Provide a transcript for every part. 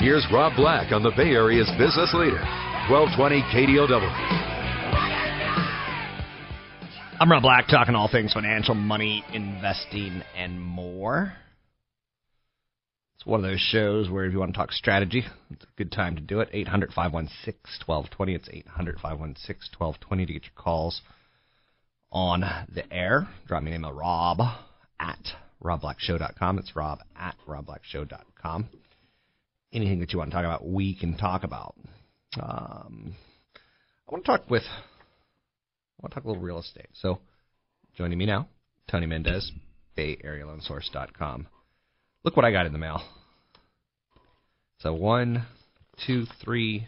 Here's Rob Black on the Bay Area's business leader, 1220 KDOW. I'm Rob Black, talking all things financial, money, investing, and more. It's one of those shows where if you want to talk strategy, it's a good time to do it. 800 516 1220. It's 800 516 1220 to get your calls on the air. Drop me an email, rob at robblackshow.com. It's rob at robblackshow.com. Anything that you want to talk about, we can talk about. Um, I want to talk with I want to talk a little real estate. So, joining me now, Tony Mendez, BayAreaLoanSource.com. Look what I got in the mail. So one, two, three,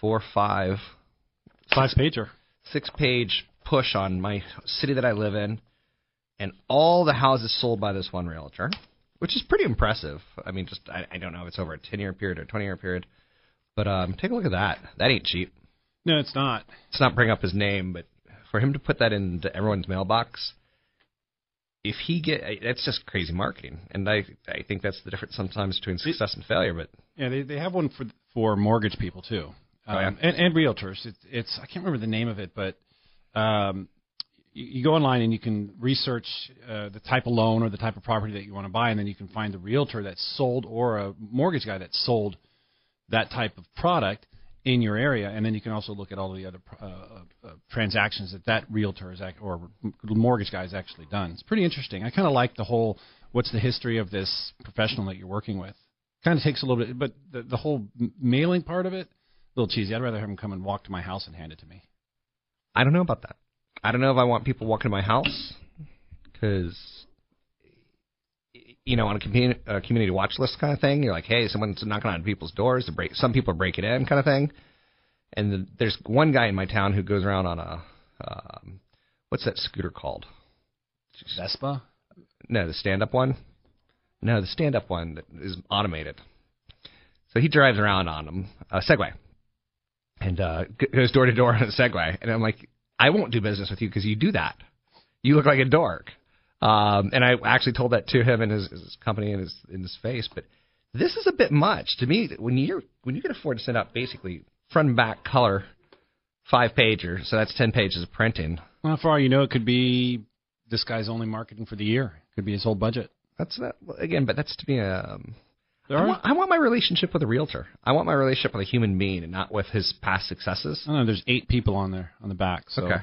four, five, five pager, six page push on my city that I live in, and all the houses sold by this one realtor, which is pretty impressive. I mean, just I, I don't know if it's over a ten year period or twenty year period, but um, take a look at that. That ain't cheap. No, it's not. It's not bring up his name, but for him to put that into everyone's mailbox, if he get that's just crazy marketing, and I I think that's the difference sometimes between success and failure. But yeah, they they have one for for mortgage people too, um, oh, yeah? Um, and, and realtors. It's it's I can't remember the name of it, but um, you, go online and you can research uh, the type of loan or the type of property that you want to buy, and then you can find the realtor that's sold or a mortgage guy that sold that type of product in your area, and then you can also look at all the other uh, uh, transactions that that realtor has act- or mortgage guy has actually done. It's pretty interesting. I kind of like the whole what's the history of this professional that you're working with. Kind of takes a little bit, but the, the whole mailing part of it, a little cheesy. I'd rather have him come and walk to my house and hand it to me. I don't know about that. I don't know if I want people walking to my house because you know, on a community, a community watch list kind of thing. You're like, hey, someone's knocking on people's doors. To break, some people are breaking in, kind of thing. And the, there's one guy in my town who goes around on a um, what's that scooter called? Vespa. No, the stand-up one. No, the stand-up one that is automated. So he drives around on them, a Segway, and uh, goes door to door on a Segway. And I'm like, I won't do business with you because you do that. You look like a dork. Um, and I actually told that to him in his, his company in his in his face. But this is a bit much to me. When you when you can afford to send out basically front and back color five pager, so that's ten pages of printing. Well, for all you know, it could be this guy's only marketing for the year. It could be his whole budget. That's not again, but that's to me. Um, I want, I want my relationship with a realtor. I want my relationship with a human being, and not with his past successes. I know. There's eight people on there on the back. So. Okay.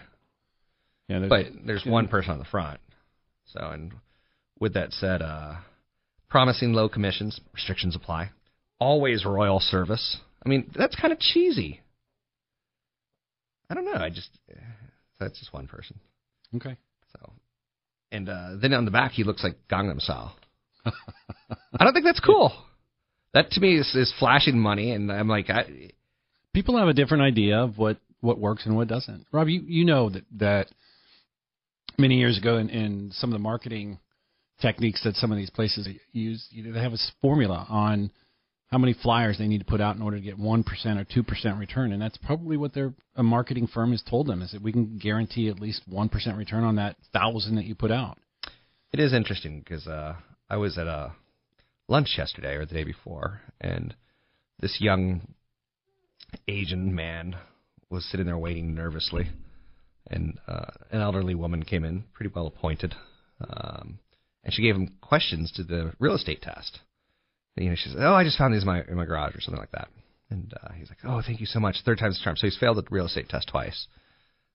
Yeah, there's, but there's one person on the front. So, and with that said, uh, promising low commissions, restrictions apply. Always royal service. I mean, that's kind of cheesy. I don't know. I just that's just one person. Okay. So, and uh, then on the back, he looks like Gangnam Style. I don't think that's cool. That to me is, is flashing money, and I'm like, I, people have a different idea of what what works and what doesn't. Rob, you you know that that many years ago in, in some of the marketing techniques that some of these places use, you know, they have a formula on how many flyers they need to put out in order to get 1% or 2% return. And that's probably what their a marketing firm has told them is that we can guarantee at least 1% return on that thousand that you put out. It is interesting because uh, I was at a lunch yesterday or the day before, and this young Asian man was sitting there waiting nervously, and uh, an elderly woman came in, pretty well appointed, um, and she gave him questions to the real estate test. And, you know, she said, "Oh, I just found these in my in my garage or something like that." And uh, he's like, "Oh, thank you so much. Third time's the charm." So he's failed the real estate test twice.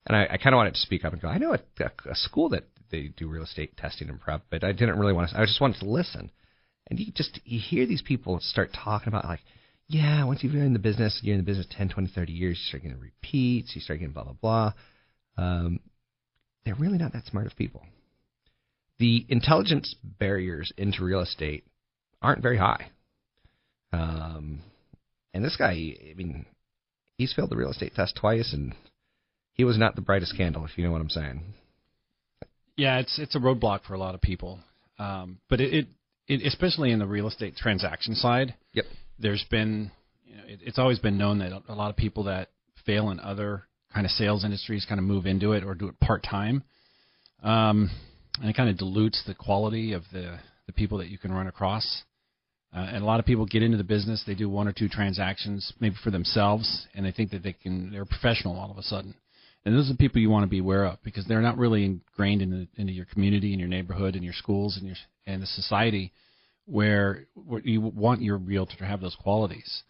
And I, I kind of wanted to speak up and go, I know a, a, a school that they do real estate testing and prep, but I didn't really want to. I just wanted to listen. And you just you hear these people start talking about like, yeah, once you've been in the business, you're in the business 10, 20, 30 years, you start getting repeats, you start getting blah blah blah. Um, they're really not that smart of people. The intelligence barriers into real estate aren't very high. Um, and this guy, I mean, he's failed the real estate test twice, and he was not the brightest candle, if you know what I'm saying. Yeah, it's it's a roadblock for a lot of people, um, but it, it, it especially in the real estate transaction side. Yep. There's been, you know, it, it's always been known that a lot of people that fail in other kind of sales industries kind of move into it or do it part time, um, and it kind of dilutes the quality of the the people that you can run across. Uh, and a lot of people get into the business, they do one or two transactions, maybe for themselves, and they think that they can, they're professional all of a sudden. And those are the people you want to be aware of because they're not really ingrained into, into your community and your neighborhood and your schools and your and the society where, where you want your realtor to have those qualities.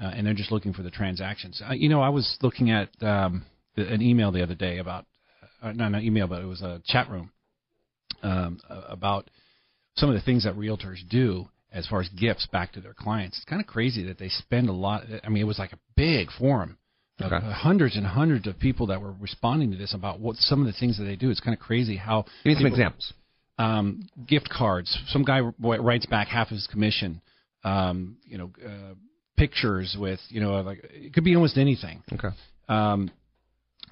Uh, and they're just looking for the transactions. Uh, you know, I was looking at um, an email the other day about, uh, no, not email, but it was a chat room um, about some of the things that realtors do as far as gifts back to their clients. It's kind of crazy that they spend a lot. I mean, it was like a big forum Okay. Uh, hundreds and hundreds of people that were responding to this about what some of the things that they do. It's kind of crazy how. Give me some examples. Um, gift cards. Some guy writes back half of his commission. Um, you know, uh, pictures with you know like it could be almost anything. Okay. Um,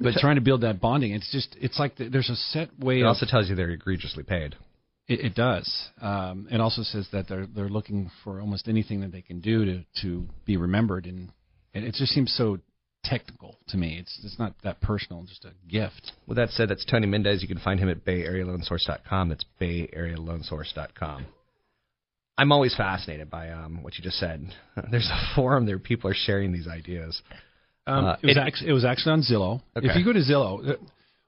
but trying to build that bonding, it's just it's like the, there's a set way. It of, also tells you they're egregiously paid. It, it does. Um, it also says that they're they're looking for almost anything that they can do to to be remembered, and, and it just seems so technical to me. It's it's not that personal, just a gift. With that said, that's Tony Mendez. You can find him at BayAreaLoanSource.com. That's BayAreaLoanSource.com. I'm always fascinated by um, what you just said. There's a forum there. People are sharing these ideas. Um, uh, it, was it, actually, it was actually on Zillow. Okay. If you go to Zillow, uh,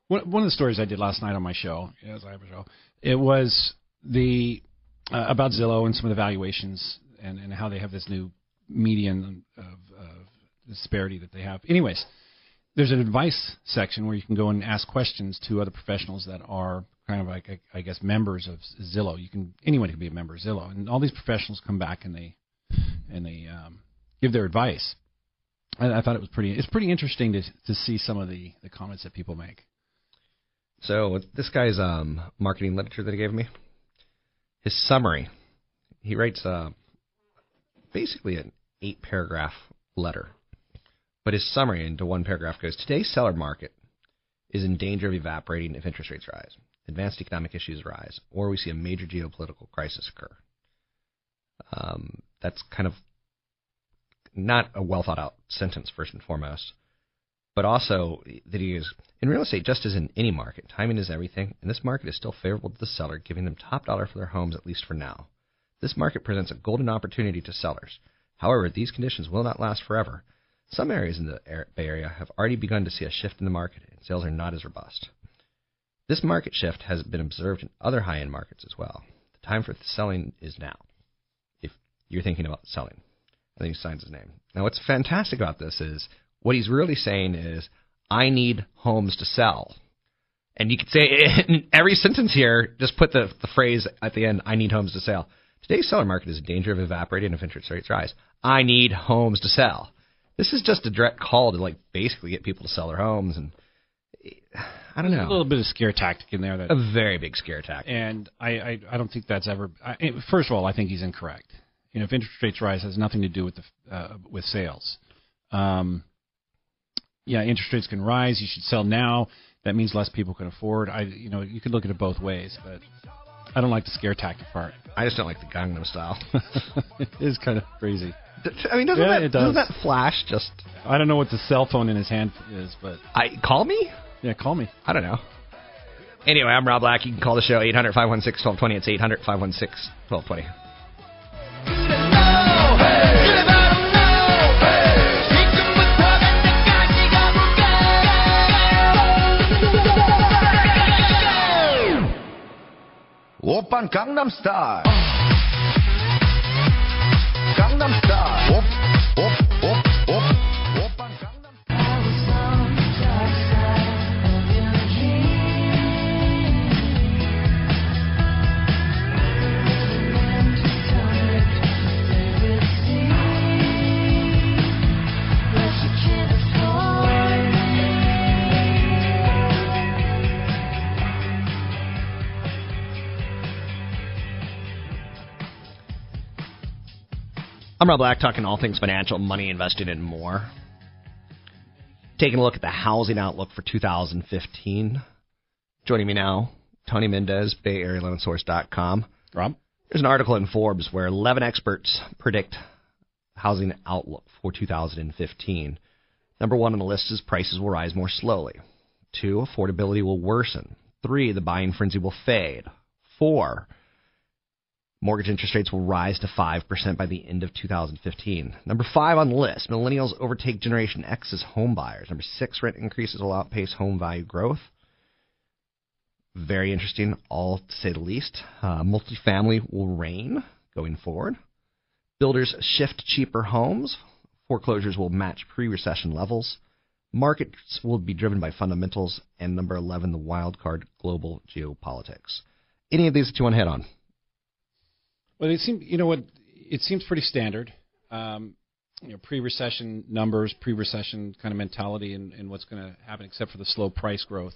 one, one of the stories I did last night on my show, as I have a show, it was the uh, about Zillow and some of the valuations and, and how they have this new median of, of disparity that they have. Anyways, there's an advice section where you can go and ask questions to other professionals that are kind of like I guess members of Zillow. You can anyone can be a member of Zillow, and all these professionals come back and they and they um, give their advice. I, I thought it was pretty. It's pretty interesting to to see some of the the comments that people make. So this guy's um, marketing literature that he gave me, his summary, he writes uh, basically an eight paragraph letter but his summary into one paragraph goes Today's seller market is in danger of evaporating if interest rates rise, advanced economic issues rise, or we see a major geopolitical crisis occur. Um, that's kind of not a well thought out sentence, first and foremost, but also that he is in real estate, just as in any market, timing is everything, and this market is still favorable to the seller, giving them top dollar for their homes, at least for now. This market presents a golden opportunity to sellers. However, these conditions will not last forever. Some areas in the Bay Area have already begun to see a shift in the market, and sales are not as robust. This market shift has been observed in other high end markets as well. The time for selling is now, if you're thinking about selling. And then he signs his name. Now, what's fantastic about this is what he's really saying is, I need homes to sell. And you could say in every sentence here, just put the, the phrase at the end, I need homes to sell. Today's seller market is in danger of evaporating if interest rates rise. I need homes to sell. This is just a direct call to like basically get people to sell their homes and I don't know. A little bit of scare tactic in there. That, a very big scare tactic. And I, I, I don't think that's ever. I, first of all, I think he's incorrect. You know, if interest rates rise, has nothing to do with the uh, with sales. Um, yeah, interest rates can rise. You should sell now. That means less people can afford. I, you know, you could look at it both ways, but I don't like the scare tactic part. I just don't like the Gangnam style. it is kind of crazy. I mean, doesn't, yeah, that, it does. doesn't that flash just? I don't know what the cell phone in his hand is, but I call me. Yeah, call me. I don't know. Anyway, I'm Rob Black. You can call the show 800 516 1220. It's 800 516 1220. 오빤 강남스타일 Monster. Rob Black, talking all things financial, money, investing, and more. Taking a look at the housing outlook for 2015. Joining me now, Tony Mendez, Bay Area BayAreaLoanSource.com. Rob? There's an article in Forbes where 11 experts predict housing outlook for 2015. Number one on the list is prices will rise more slowly. Two, affordability will worsen. Three, the buying frenzy will fade. Four, mortgage interest rates will rise to 5% by the end of 2015. Number five on the list, millennials overtake Generation X as home buyers. Number six, rent increases will outpace home value growth. Very interesting, all to say the least. Uh, multifamily will reign going forward. Builders shift cheaper homes. Foreclosures will match pre recession levels. Markets will be driven by fundamentals. And number 11, the wild card global geopolitics. Any of these that you want to hit on? Well, it seems you know what it seems pretty standard. Um, you know, pre-recession numbers, pre-recession kind of mentality, and, and what's going to happen, except for the slow price growth.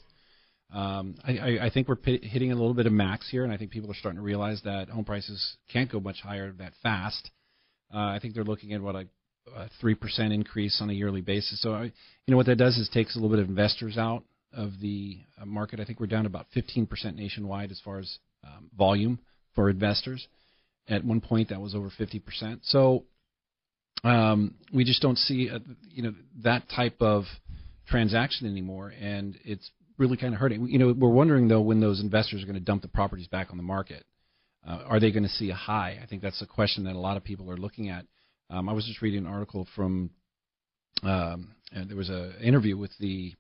Um, I, I, I think we're p- hitting a little bit of max here, and I think people are starting to realize that home prices can't go much higher that fast. Uh, I think they're looking at what a three percent increase on a yearly basis. So, I, you know, what that does is takes a little bit of investors out of the uh, market. I think we're down about 15% nationwide as far as um, volume for investors. At one point, that was over 50%. So um, we just don't see a, you know that type of transaction anymore, and it's really kind of hurting. You know, we're wondering though when those investors are going to dump the properties back on the market. Uh, are they going to see a high? I think that's a question that a lot of people are looking at. Um, I was just reading an article from um, and there was an interview with the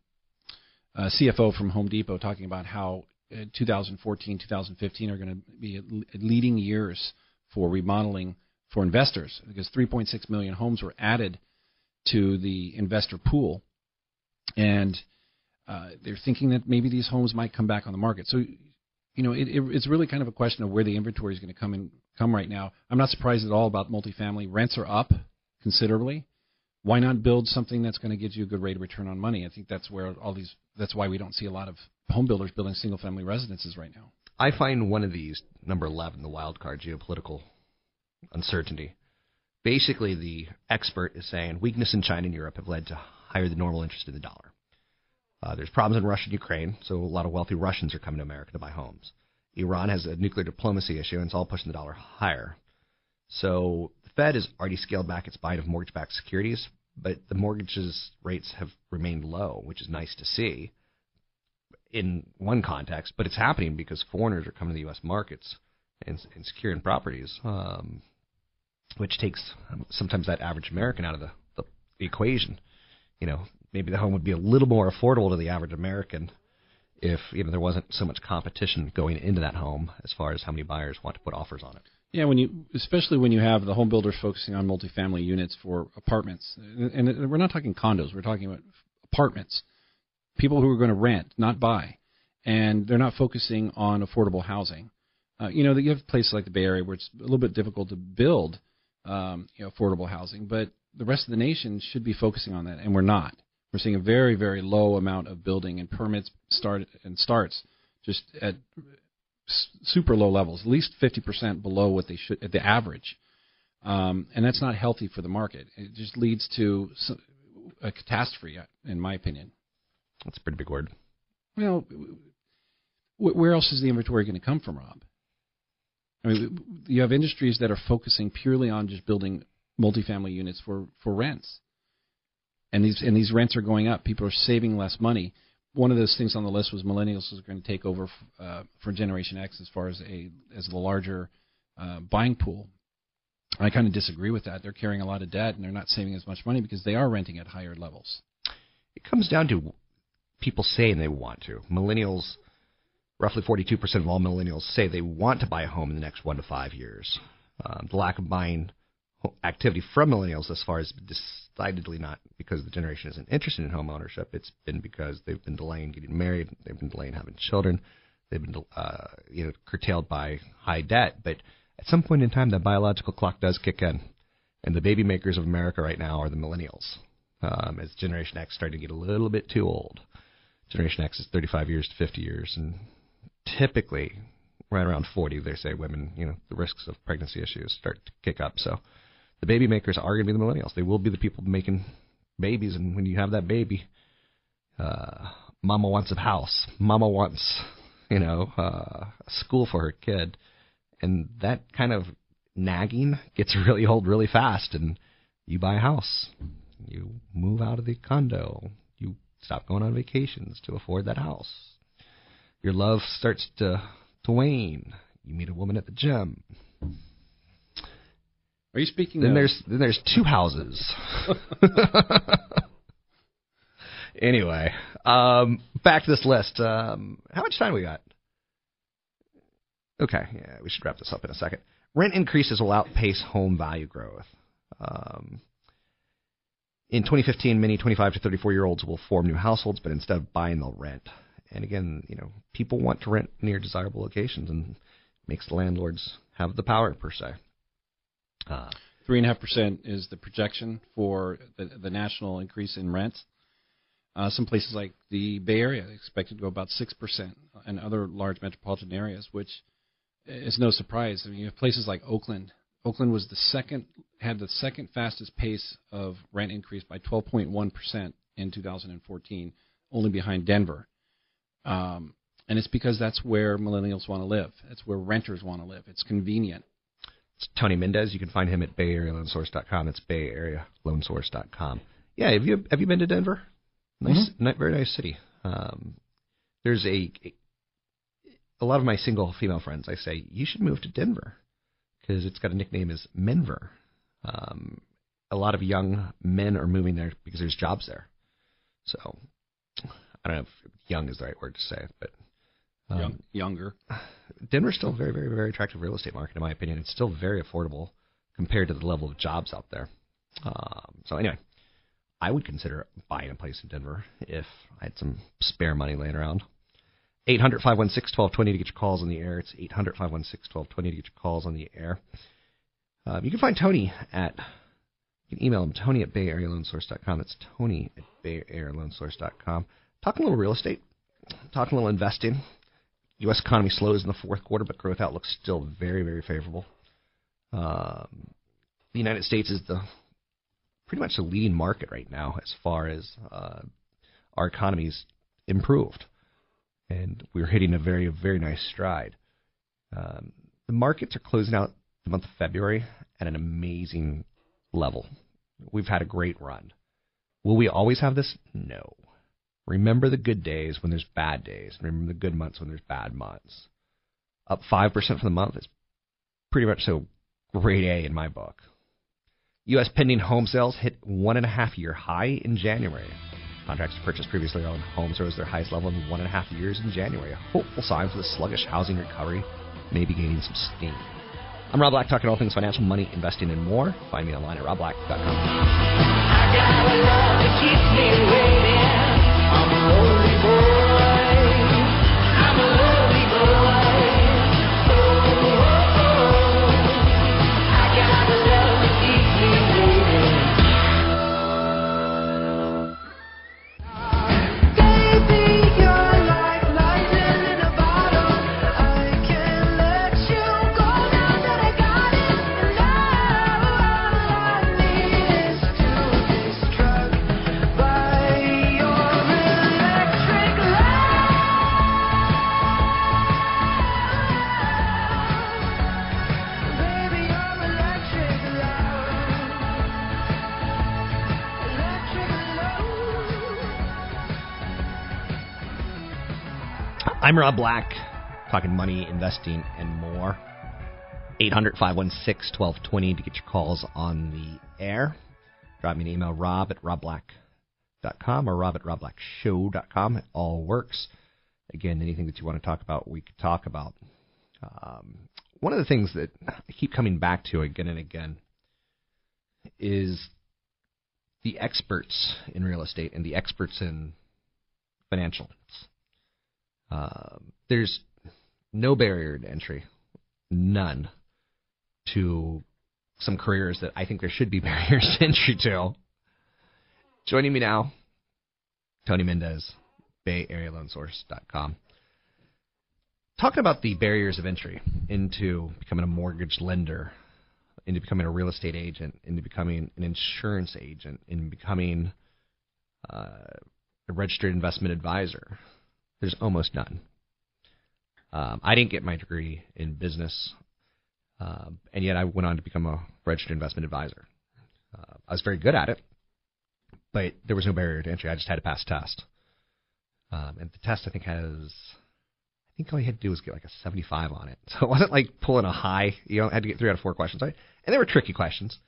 uh, CFO from Home Depot talking about how uh, 2014, 2015 are going to be leading years for remodeling for investors because 3.6 million homes were added to the investor pool, and uh, they're thinking that maybe these homes might come back on the market. So, you know, it, it, it's really kind of a question of where the inventory is going to come in come right now. I'm not surprised at all about multifamily. Rents are up considerably. Why not build something that's going to give you a good rate of return on money? I think that's where all these. That's why we don't see a lot of home builders building single family residences right now. I find one of these, number 11, the wild card geopolitical uncertainty. Basically, the expert is saying weakness in China and Europe have led to higher than normal interest in the dollar. Uh, there's problems in Russia and Ukraine, so a lot of wealthy Russians are coming to America to buy homes. Iran has a nuclear diplomacy issue, and it's all pushing the dollar higher. So the Fed has already scaled back its buying of mortgage-backed securities, but the mortgages rates have remained low, which is nice to see in one context. But it's happening because foreigners are coming to the U.S. markets and, and securing properties, um, which takes sometimes that average American out of the, the, the equation. You know, maybe the home would be a little more affordable to the average American if you know there wasn't so much competition going into that home as far as how many buyers want to put offers on it. Yeah, when you especially when you have the home builders focusing on multifamily units for apartments, and, and we're not talking condos, we're talking about apartments, people who are going to rent, not buy, and they're not focusing on affordable housing. Uh, you know, you have places like the Bay Area where it's a little bit difficult to build, um, you know, affordable housing, but the rest of the nation should be focusing on that, and we're not. We're seeing a very, very low amount of building and permits start and starts just at super low levels, at least 50% below what they should at the average. Um, and that's not healthy for the market. It just leads to a catastrophe, in my opinion. That's a pretty big word. Well, where else is the inventory going to come from, Rob? I mean, you have industries that are focusing purely on just building multifamily units for, for rents, and these and these rents are going up. People are saving less money. one of those things on the list was millennials is going to take over uh, for Generation X as far as a as the larger uh, buying pool. I kind of disagree with that. They're carrying a lot of debt and they're not saving as much money because they are renting at higher levels. It comes down to people saying they want to. Millennials, roughly 42% of all millennials say they want to buy a home in the next one to five years. Um, the lack of buying activity from millennials thus far is decidedly not because the generation isn't interested in home ownership. It's been because they've been delaying getting married, they've been delaying having children, they've been uh, you know curtailed by high debt. But at some point in time, that biological clock does kick in, and the baby makers of America right now are the millennials. Um, as Generation X starting to get a little bit too old. Generation X is 35 years to 50 years, and typically right around 40, they say women, you know, the risks of pregnancy issues start to kick up. So the baby makers are going to be the millennials. They will be the people making babies, and when you have that baby, uh, mama wants a house, mama wants, you know, uh, a school for her kid, and that kind of nagging gets really old really fast, and you buy a house, you move out of the condo, stop going on vacations to afford that house. Your love starts to to wane. You meet a woman at the gym. Are you speaking? Then of... there's then there's two houses. anyway, um, back to this list. Um, how much time we got? Okay, yeah, we should wrap this up in a second. Rent increases will outpace home value growth. Um, in 2015, many 25 to 34 year olds will form new households, but instead of buying, they'll rent. And again, you know, people want to rent near desirable locations, and makes the landlords have the power per se. Uh, Three and a half percent is the projection for the, the national increase in rents. Uh, some places like the Bay Area expected to go about six percent, and other large metropolitan areas, which is no surprise. I mean, you have places like Oakland. Oakland was the second had the second fastest pace of rent increase by 12.1 percent in 2014, only behind Denver. Um, and it's because that's where millennials want to live. It's where renters want to live. It's convenient. It's Tony Mendez. You can find him at BayAreaLoanSource.com. It's BayAreaLoanSource.com. Yeah, have you have you been to Denver? Nice, mm-hmm. very nice city. Um, there's a a lot of my single female friends. I say you should move to Denver because it's got a nickname as Menver. Um, a lot of young men are moving there because there's jobs there. So I don't know if young is the right word to say, but um, Young, younger. Denver's still a very, very, very attractive real estate market, in my opinion. It's still very affordable compared to the level of jobs out there. Um, so anyway, I would consider buying a place in Denver if I had some spare money laying around. 800 516 1220 to get your calls on the air. It's 800 516 1220 to get your calls on the air. Um, you can find Tony at, you can email him, Tony at BayAreaLoanSource.com. That's Tony at BayAreaLoanSource.com. Talking a little real estate, talking a little investing. U.S. economy slows in the fourth quarter, but growth outlook still very, very favorable. Um, the United States is the pretty much the leading market right now as far as uh, our economy's improved, and we're hitting a very, very nice stride. Um, the markets are closing out the month of February at an amazing level. We've had a great run. Will we always have this? No. Remember the good days when there's bad days. Remember the good months when there's bad months. Up 5% for the month is pretty much so grade A in my book. U.S. pending home sales hit one and a half year high in January. Contracts purchased previously owned homes rose their highest level in one and a half years in January. A hopeful sign for the sluggish housing recovery may be gaining some steam. I'm Rob Black, talking all things financial, money, investing, and more. Find me online at robblack.com. I'm Rob Black, talking money, investing, and more. 800 516 1220 to get your calls on the air. Drop me an email, rob at robblack.com or rob at robblackshow.com. It all works. Again, anything that you want to talk about, we could talk about. Um, one of the things that I keep coming back to again and again is the experts in real estate and the experts in financials. Uh, there's no barrier to entry, none, to some careers that I think there should be barriers to entry to. Joining me now, Tony Mendez, BayAreaLoanSource.com. Talking about the barriers of entry into becoming a mortgage lender, into becoming a real estate agent, into becoming an insurance agent, into becoming uh, a registered investment advisor. There's almost none. Um, I didn't get my degree in business, um, and yet I went on to become a registered investment advisor. Uh, I was very good at it, but there was no barrier to entry. I just had to pass a test. Um, and the test, I think, has, I think all you had to do was get like a 75 on it. So it wasn't like pulling a high. You know, had to get three out of four questions. Right? And they were tricky questions.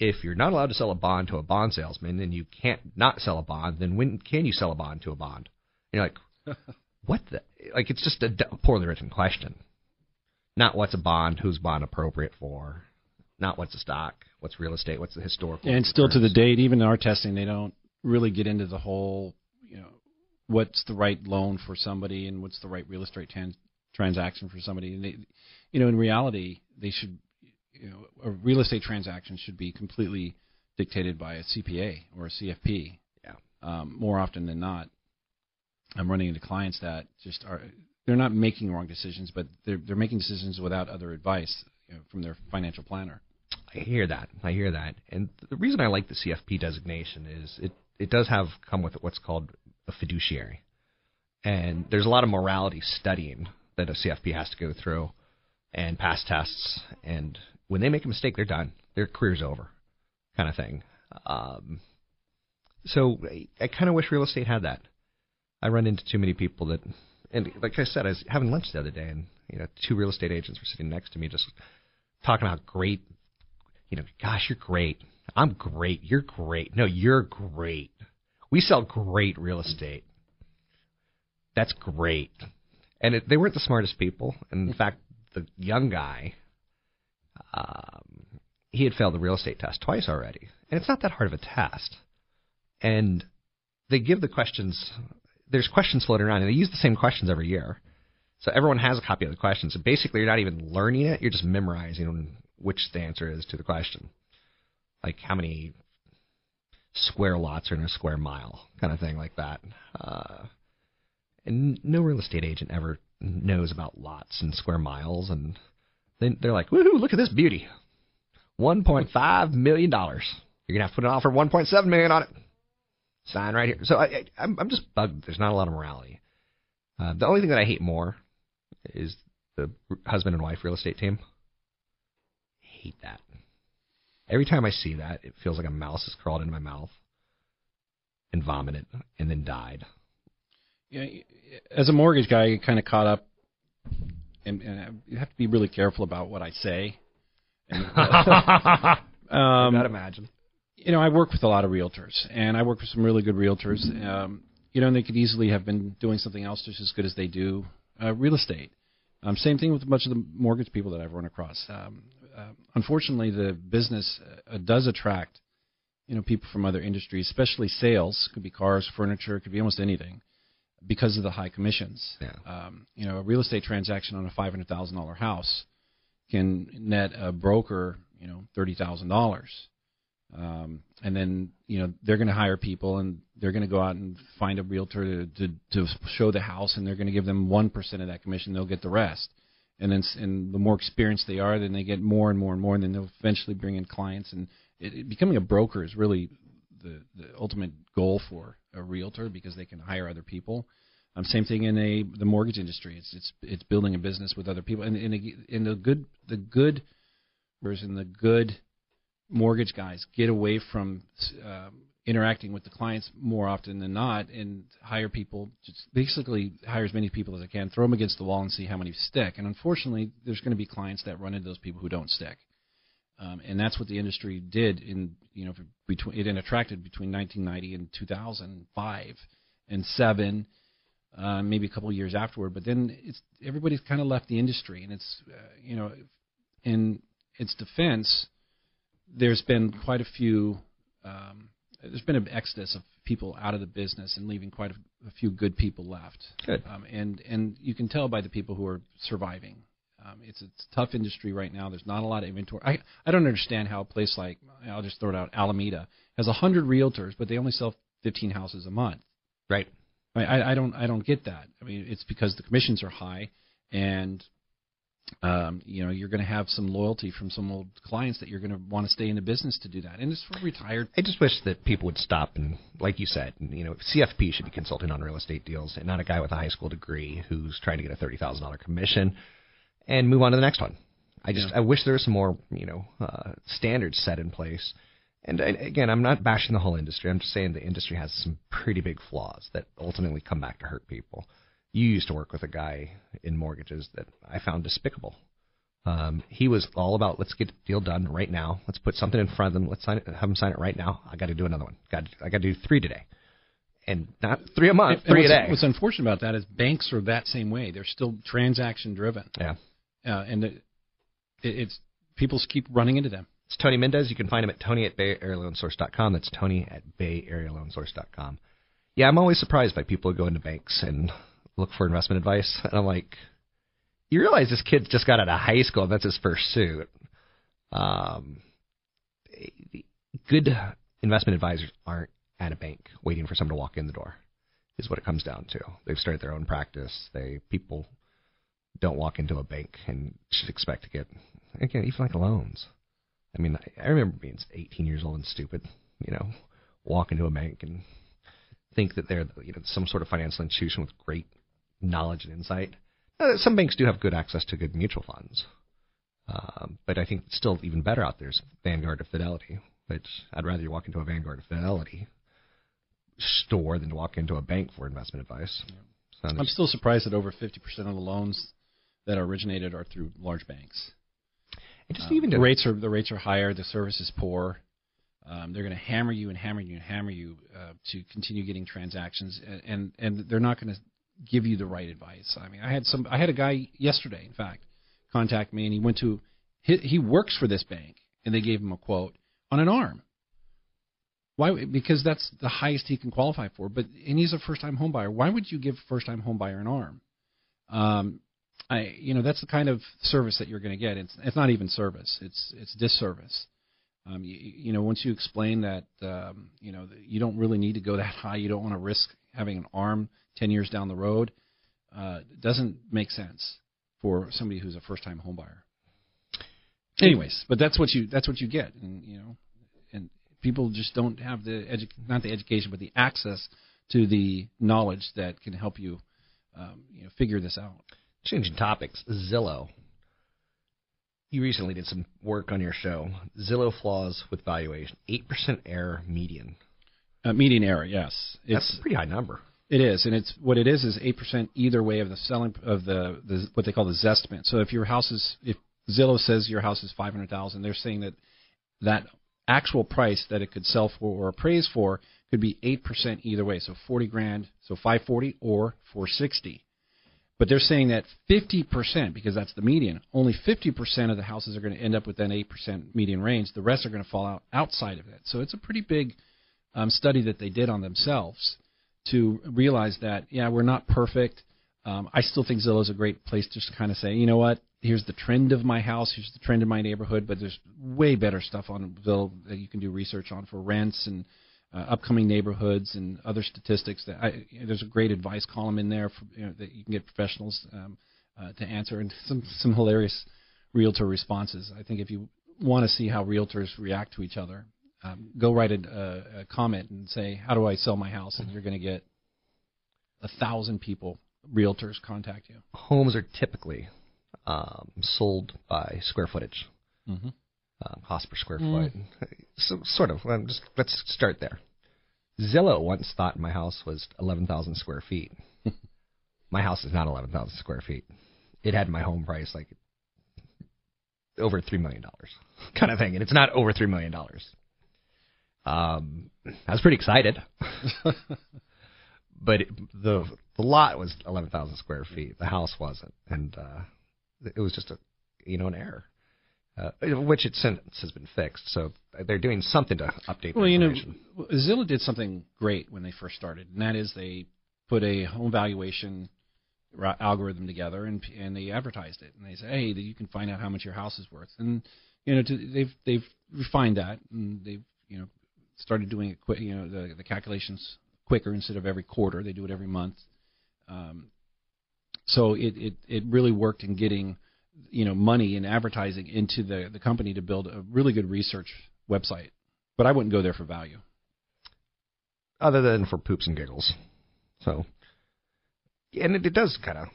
If you're not allowed to sell a bond to a bond salesman, then you can't not sell a bond. Then when can you sell a bond to a bond? And you're like, what the? Like it's just a poorly written question. Not what's a bond, who's bond appropriate for, not what's a stock, what's real estate, what's the historical. And still to the date, even in our testing, they don't really get into the whole, you know, what's the right loan for somebody and what's the right real estate trans- transaction for somebody. And they, you know, in reality, they should, you know, a real estate transaction should be completely dictated by a CPA or a CFP. Yeah. Um, more often than not, I'm running into clients that just are they're not making wrong decisions, but they're they're making decisions without other advice you know, from their financial planner. I hear that. I hear that. And the reason I like the CFP designation is it it does have come with what's called a fiduciary. And there's a lot of morality studying that a CFP has to go through and pass tests. And when they make a mistake, they're done. Their career's over, kind of thing. Um, so I, I kind of wish real estate had that. I run into too many people that, and like I said, I was having lunch the other day, and you know, two real estate agents were sitting next to me, just talking about great, you know, gosh, you're great. I'm great. You're great. No, you're great. We sell great real estate. That's great. And it, they weren't the smartest people. And in fact, the young guy, um, he had failed the real estate test twice already. And it's not that hard of a test. And they give the questions there's questions floating around, and they use the same questions every year. So everyone has a copy of the questions. So basically, you're not even learning it; you're just memorizing which the answer is to the question. Like how many square lots are in a square mile, kind of thing, like that. Uh, and no real estate agent ever knows about lots and square miles, and then they're like, "Woohoo! Look at this beauty! 1.5 million dollars. You're gonna have to put an offer 1.7 million on it." Sign right here. So I, I I'm, I'm just bugged. There's not a lot of morality. Uh, the only thing that I hate more is the husband and wife real estate team. I hate that. Every time I see that, it feels like a mouse has crawled into my mouth and vomited and then died. Yeah, as a mortgage guy, you kind of caught up, and, and you have to be really careful about what I say. And, um, I imagine you know, I work with a lot of realtors, and I work with some really good realtors. Um, you know, and they could easily have been doing something else just as good as they do uh, real estate. Um, same thing with a bunch of the mortgage people that I've run across. Um, uh, unfortunately, the business uh, does attract, you know, people from other industries, especially sales. Could be cars, furniture, could be almost anything, because of the high commissions. Yeah. Um, you know, a real estate transaction on a five hundred thousand dollar house can net a broker, you know, thirty thousand dollars. Um, and then you know they're going to hire people and they're going to go out and find a realtor to, to to show the house and they're going to give them one percent of that commission. They'll get the rest. And then and the more experienced they are, then they get more and more and more, and then they'll eventually bring in clients. And it, it, becoming a broker is really the the ultimate goal for a realtor because they can hire other people. Um, same thing in a the mortgage industry. It's it's it's building a business with other people. And in in the good the good version the good mortgage guys get away from uh, interacting with the clients more often than not, and hire people. Just basically hire as many people as I can, throw them against the wall, and see how many stick. And unfortunately, there's going to be clients that run into those people who don't stick. Um, and that's what the industry did in you know between it attracted between 1990 and 2005 and seven, uh, maybe a couple of years afterward. But then it's everybody's kind of left the industry, and it's uh, you know in its defense, there's been quite a few. Um, there's been an exodus of people out of the business and leaving quite a, a few good people left. Good. Um, and and you can tell by the people who are surviving. Um, it's, it's a tough industry right now. There's not a lot of inventory. I I don't understand how a place like I'll just throw it out Alameda has a hundred realtors, but they only sell 15 houses a month. Right. I, I I don't I don't get that. I mean, it's because the commissions are high, and um, you know you're going to have some loyalty from some old clients that you're going to want to stay in the business to do that. And it's for retired. I just wish that people would stop and, like you said, you know, CFP should be consulting on real estate deals, and not a guy with a high school degree who's trying to get a thirty thousand dollar commission, and move on to the next one. I just Yeah. I wish there was some more you know uh, standards set in place. And I, again, I'm not bashing the whole industry. I'm just saying the industry has some pretty big flaws that ultimately come back to hurt people. You used to work with a guy in mortgages that I found despicable. Um, he was all about let's get the deal done right now. Let's put something in front of them. Let's sign it, have them sign it right now. I got to do another one. Got I got to do three today, and not three a month, And three a day. what's unfortunate about that is banks are that same way. They're still transaction driven, yeah, uh, and it, it's people keep running into them. it's Tony Mendez. You can find him at Tony at BayAreaLoanSource.com. That's Tony at BayAreaLoanSource.com. Yeah, I'm always surprised by people who go into banks and look for investment advice, and I'm like, you realize this kid just got out of high school and that's his first suit. Um, good investment advisors aren't at a bank waiting for someone to walk in the door. Is what it comes down to. They've started their own practice. They people don't walk into a bank and should expect to get again even like loans. I mean, I, I remember being 18 years old and stupid. You know, walk into a bank and think that they're you know some sort of financial institution with great knowledge and insight. Uh, some banks do have good access to good mutual funds, um, but I think it's still even better out there is Vanguard or Fidelity. Which I'd rather you walk into a Vanguard or Fidelity store than to walk into a bank for investment advice. So I'm still surprised that over 50% of the loans that are originated are through large banks. and just Um, even the rates are the rates are higher, the service is poor. Um, they're going to hammer you and hammer you and hammer you uh, to continue getting transactions, and and, and they're not going to give you the right advice. I mean, I had some I had a guy yesterday, in fact, contact me, and he went to he, he works for this bank, and they gave him a quote on an arm. Why? Because that's the highest he can qualify for. But and he's a first-time home buyer. Why would you give a first-time home buyer an arm? Um, I, you know, that's the kind of service that you're going to get. It's it's not even service. It's it's disservice. Um, you, you know, once you explain that, um, you know, you don't really need to go that high. You don't want to risk having an arm ten years down the road. Uh, doesn't make sense for somebody who's a first-time home buyer. Anyways, but that's what you that's what you get, and you know, and people just don't have the edu- not the education, but the access to the knowledge that can help you, um, you know, figure this out. Changing topics, Zillow. You recently did some work on your show. Zillow flaws with valuation, eight percent error median. Uh, median error, yes, That's it's a pretty high number. it is, and it's what it is is eight percent either way of the selling of the, the what they call the Zestimate. So if your house is if Zillow says your house is five hundred thousand, they're saying that that actual price that it could sell for or appraise for could be eight percent either way. So forty grand, so five forty or four sixty. But they're saying that 50%, because that's the median, only 50% of the houses are going to end up within 8% median range. The rest are going to fall out outside of it. So it's a pretty big um, study that they did on themselves to realize that, yeah, we're not perfect. Um, I still think Zillow is a great place just to kind of say, you know what, here's the trend of my house, here's the trend of my neighborhood, but there's way better stuff on Zillow that you can do research on for rents and uh, upcoming neighborhoods and other statistics. That I, there's a great advice column in there for, you know, that you can get professionals um, uh, to answer, and some some hilarious realtor responses. I think if you want to see how realtors react to each other, um, go write a, a, a comment and say, "How do I sell my house?" And you're going to get a thousand people, realtors, contact you. Homes are typically um, sold by square footage, Mm-hmm. um, cost per square Mm. foot. So sort of. Um, just let's start there. Zillow once thought my house was 11,000 square feet. my house is not 11,000 square feet. It had my home price like over three million dollars, kind of thing, and it's not over three million dollars. Um, I was pretty excited, but it, the the lot was 11,000 square feet. The house wasn't, and uh, it was just a you know an error. Uh, which it since has been fixed, so they're doing something to update. Well, you know. Zillow did something great when they first started, and that is they put a home valuation algorithm together and and they advertised it, and they say, hey, that you can find out how much your house is worth, and you know, to, they've they've refined that, and they've you know started doing it quick, you know, the the calculations quicker instead of every quarter, they do it every month. Um, so it, it it really worked in getting you know money and advertising into the the company to build a really good research website. But I wouldn't go there for value. other than for poops and giggles. So, and it, it does kind of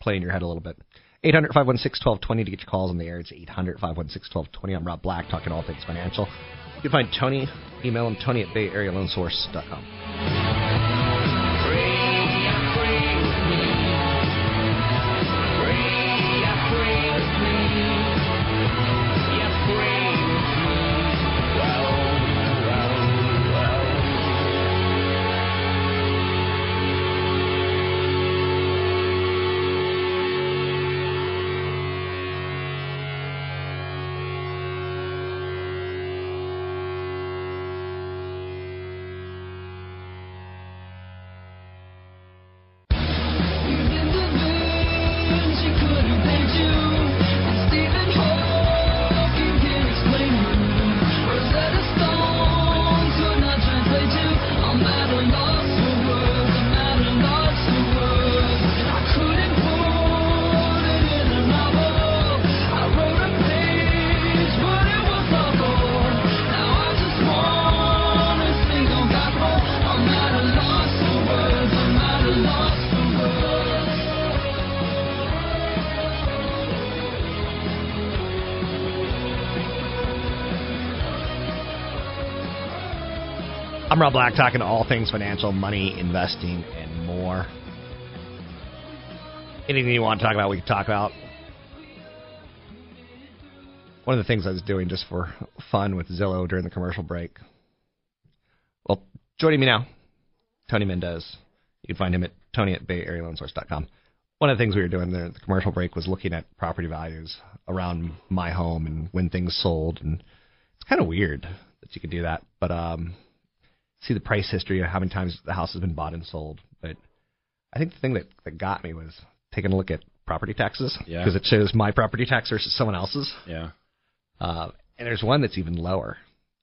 play in your head a little bit. 800 516 1220 to get your calls on the air. It's 800 516 1220. I'm Rob Black, talking all things financial. You can find Tony, email him, tony at bayarealoansource.com. I'm Rob Black, talking to all things financial, money, investing, and more. Anything you want to talk about, we can talk about. One of the things I was doing just for fun with Zillow during the commercial break. Well, joining me now, Tony Mendez. You can find him at Tony at BayAreaLoanSource.com. One of the things we were doing there at the commercial break was looking at property values around my home and when things sold, and it's kind of weird that you could do that, but um, see the price history of how many times the house has been bought and sold. But I think the thing that, that got me was taking a look at property taxes Yeah. because it shows my property tax versus someone else's. Yeah. Uh, and there's one that's even lower.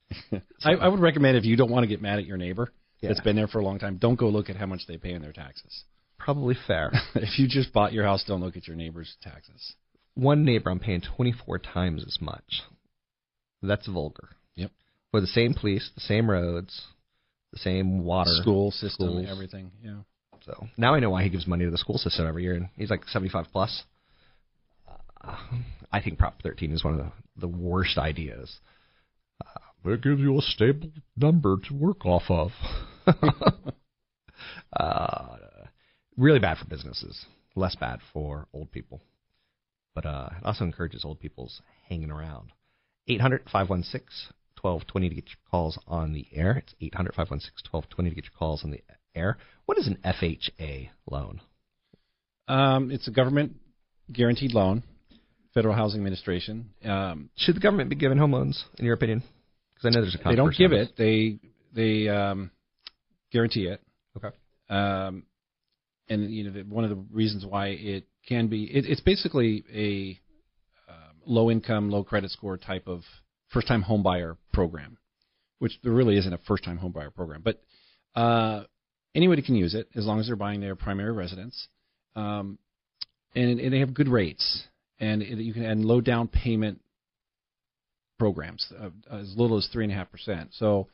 I, I would recommend if you don't want to get mad at your neighbor Yeah. that's been there for a long time, don't go look at how much they pay in their taxes. Probably fair. if you just bought your house, don't look at your neighbor's taxes. one neighbor I'm paying 24 times as much. That's vulgar. Yep. For the same police, the same roads, the same water. School system, schools. everything. Yeah. So now I know why he gives money to the school system every year, and he's like 75 plus. Uh, I think Prop 13 is one of the, the worst ideas. Uh, it gives you a stable number to work off of. uh, really bad for businesses, less bad for old people. But uh, it also encourages old people's hanging around. 800 516 1220 to get your calls on the air. It's 800 516 1220 to get your calls on the air. What is an FHA loan? Um, it's a government guaranteed loan, Federal Housing Administration. Um, Should the government be giving home loans, in your opinion? Because I know there's a they don't give it; they they um, guarantee it. Okay. Um, and you know the, one of the reasons why it can be it, it's basically a um, low income, low credit score type of first time home buyer program, which there really isn't a first time home buyer program, but uh, anybody can use it as long as they're buying their primary residence, um, and, and they have good rates, and it, you can add low down payment programs uh, as little as three and a half percent. So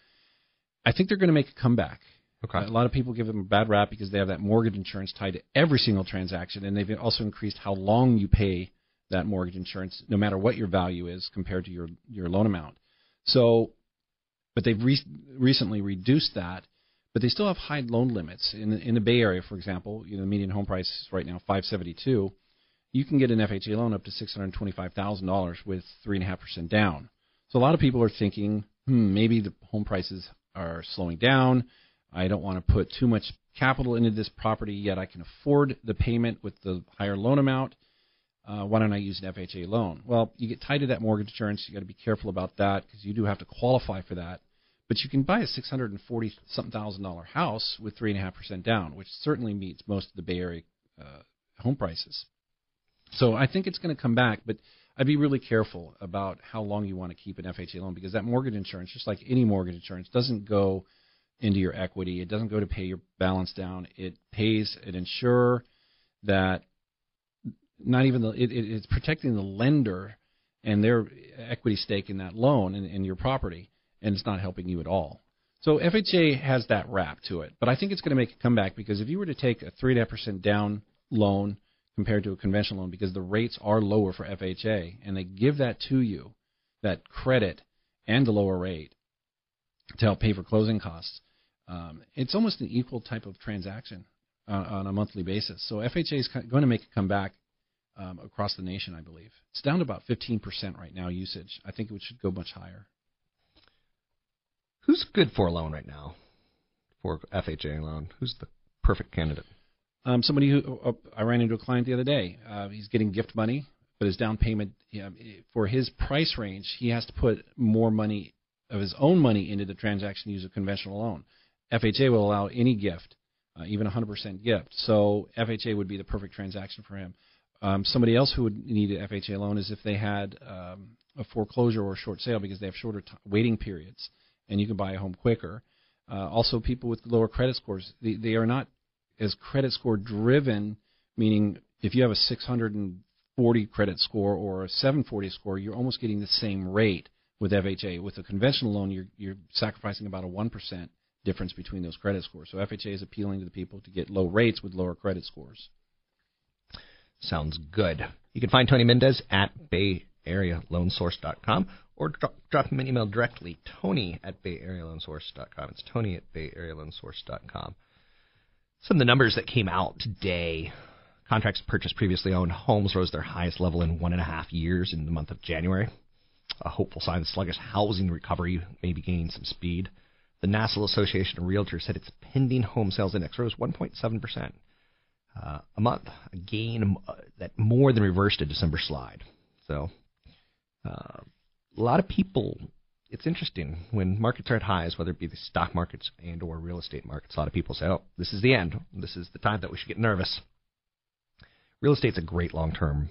I think they're going to make a comeback. Okay. A lot of people give them a bad rap because they have that mortgage insurance tied to every single transaction, and they've also increased how long you pay that mortgage insurance, no matter what your value is compared to your your loan amount. So but they've re- recently reduced that. But they still have high loan limits in the, in the Bay Area, for example. You know, the median home price is right now 572. You can get an FHA loan up to $625,000 with three and a half percent down. So a lot of people are thinking, hmm, maybe the home prices are slowing down. I don't want to put too much capital into this property yet. I can afford the payment with the higher loan amount. Uh, why don't I use an FHA loan? Well, you get tied to that mortgage insurance. You got to be careful about that because you do have to qualify for that. But you can buy a six hundred and forty something thousand dollar house with three and a half percent down, which certainly meets most of the Bay Area uh, home prices. So I think it's going to come back, but I'd be really careful about how long you want to keep an FHA loan because that mortgage insurance, just like any mortgage insurance, doesn't go into your equity. It doesn't go to pay your balance down. It pays an insurer that not even the it, it's protecting the lender and their equity stake in that loan and, and your property, and it's not helping you at all. So FHA has that rap to it, but I think it's going to make a comeback because if you were to take a three and a half percent down loan compared to a conventional loan, because the rates are lower for FHA, and they give that to you, that credit and the lower rate to help pay for closing costs. Um, it's almost an equal type of transaction uh, on a monthly basis. So FHA is going to make a comeback um, across the nation, I believe. It's down to about 15% right now usage. I think it should go much higher. Who's good for a loan right now? For FHA loan, who's the perfect candidate? Um, somebody who uh, I ran into a client the other day. Uh, he's getting gift money, but his down payment you know, for his price range, he has to put more money of his own money into the transaction to use a conventional loan. FHA will allow any gift, uh, even 100% gift. So FHA would be the perfect transaction for him. Um, somebody else who would need an FHA loan is if they had um, a foreclosure or a short sale because they have shorter t- waiting periods, and you can buy a home quicker. Uh, also, people with lower credit scores, they, they are not as credit score driven, meaning if you have a 640 credit score or a 740 score, you're almost getting the same rate with FHA. With a conventional loan, you're, you're sacrificing about a 1% difference between those credit scores. So FHA is appealing to the people to get low rates with lower credit scores. Sounds good. You can find Tony Mendez at bayarealoansource.com or drop, him an email directly, tony at bayarealoansource.com. It's tony at bayarealoansource.com. Some of the numbers that came out today contracts purchased previously owned homes rose their highest level in one and a half years in the month of January. A hopeful sign of sluggish housing recovery may be gaining some speed. The National Association of Realtors said its pending home sales index rose 1.7% uh, a month, a gain uh, that more than reversed a December slide. So, uh, a lot of people. It's interesting when markets are at highs, whether it be the stock markets and or real estate markets. A lot of people say, "Oh, this is the end. This is the time that we should get nervous." Real estate's a great long-term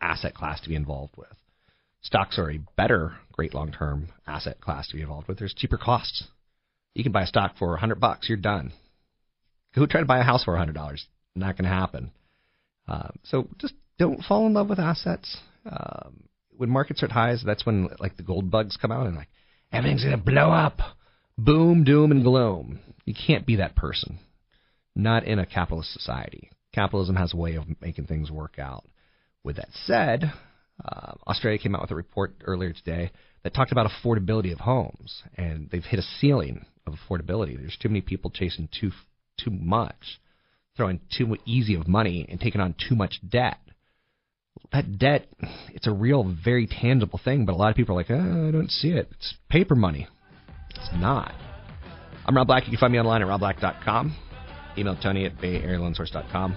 asset class to be involved with. Stocks are a better, great long-term asset class to be involved with. There's cheaper costs. You can buy a stock for 100 bucks, you're done. Who tried to buy a house for a hundred dollars? Not going to happen. Uh, so just don't fall in love with assets. Um, when markets are at highs, that's when like the gold bugs come out and like everything's going to blow up. Boom, doom, and gloom. You can't be that person. Not in a capitalist society. Capitalism has a way of making things work out. With that said, uh, Australia came out with a report earlier today that talked about affordability of homes, and they've hit a ceiling of affordability. There's too many people chasing too too much, throwing too easy of money, and taking on too much debt. That debt, it's a real, very tangible thing, but a lot of people are like, oh, I don't see it. It's paper money. It's not. I'm Rob Black. You can find me online at robblack.com. Email Tony at bayarealoansource.com.